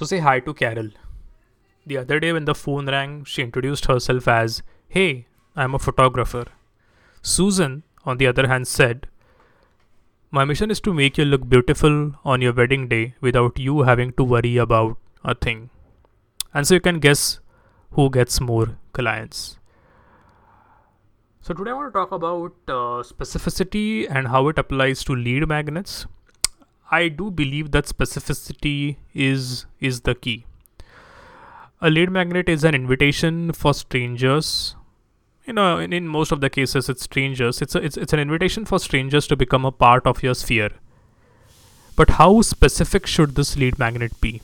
So say hi to Carol. The other day when the phone rang, she introduced herself as, Hey, I'm a photographer. Susan, on the other hand, said, My mission is to make you look beautiful on your wedding day without you having to worry about a thing. And so you can guess who gets more clients. So today I want to talk about uh, specificity and how it applies to lead magnets. I do believe that specificity is is the key. A lead magnet is an invitation for strangers. You know, in, in most of the cases, it's strangers. It's, a, it's it's an invitation for strangers to become a part of your sphere. But how specific should this lead magnet be?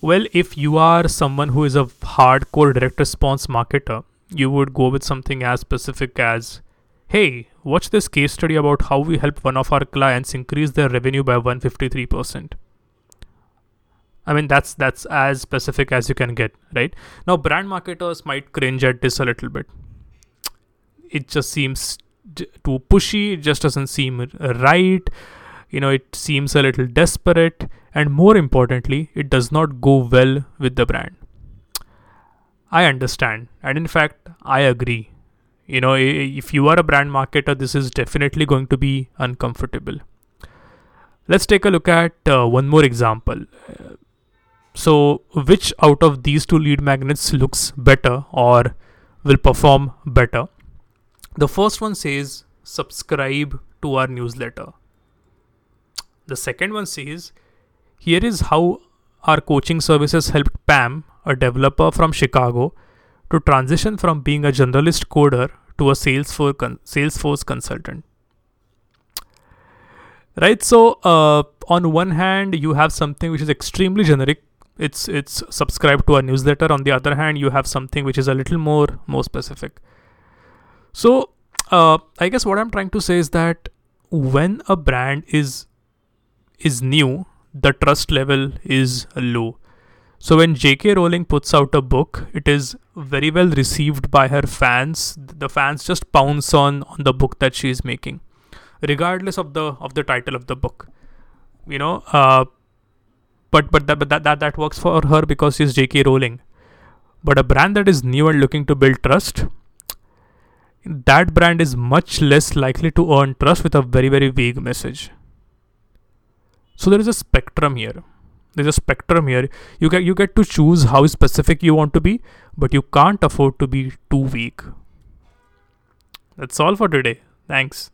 Well, if you are someone who is a hardcore direct response marketer, you would go with something as specific as hey, watch this case study about how we helped one of our clients increase their revenue by 153%. I mean that's that's as specific as you can get, right? Now brand marketers might cringe at this a little bit. It just seems too pushy, it just doesn't seem right. You know, it seems a little desperate and more importantly, it does not go well with the brand. I understand, and in fact, I agree you know if you are a brand marketer this is definitely going to be uncomfortable. Let's take a look at uh, one more example. So which out of these two lead magnets looks better or will perform better? The first one says subscribe to our newsletter. The second one says here is how our coaching services helped pam a developer from chicago to transition from being a generalist coder to a Salesforce, con- Salesforce consultant. Right. So uh, on one hand, you have something which is extremely generic. It's it's subscribed to a newsletter. On the other hand, you have something which is a little more more specific. So uh, I guess what I'm trying to say is that when a brand is is new, the trust level is low so when J.K. Rowling puts out a book, it is very well received by her fans. The fans just pounce on on the book that she is making, regardless of the of the title of the book. You know, uh, but but that but that, that that works for her because she's J.K. Rowling. But a brand that is new and looking to build trust, that brand is much less likely to earn trust with a very very vague message. So there is a spectrum here there's a spectrum here. You get you get to choose how specific you want to be but you can't afford to be too weak. That's all for today. Thanks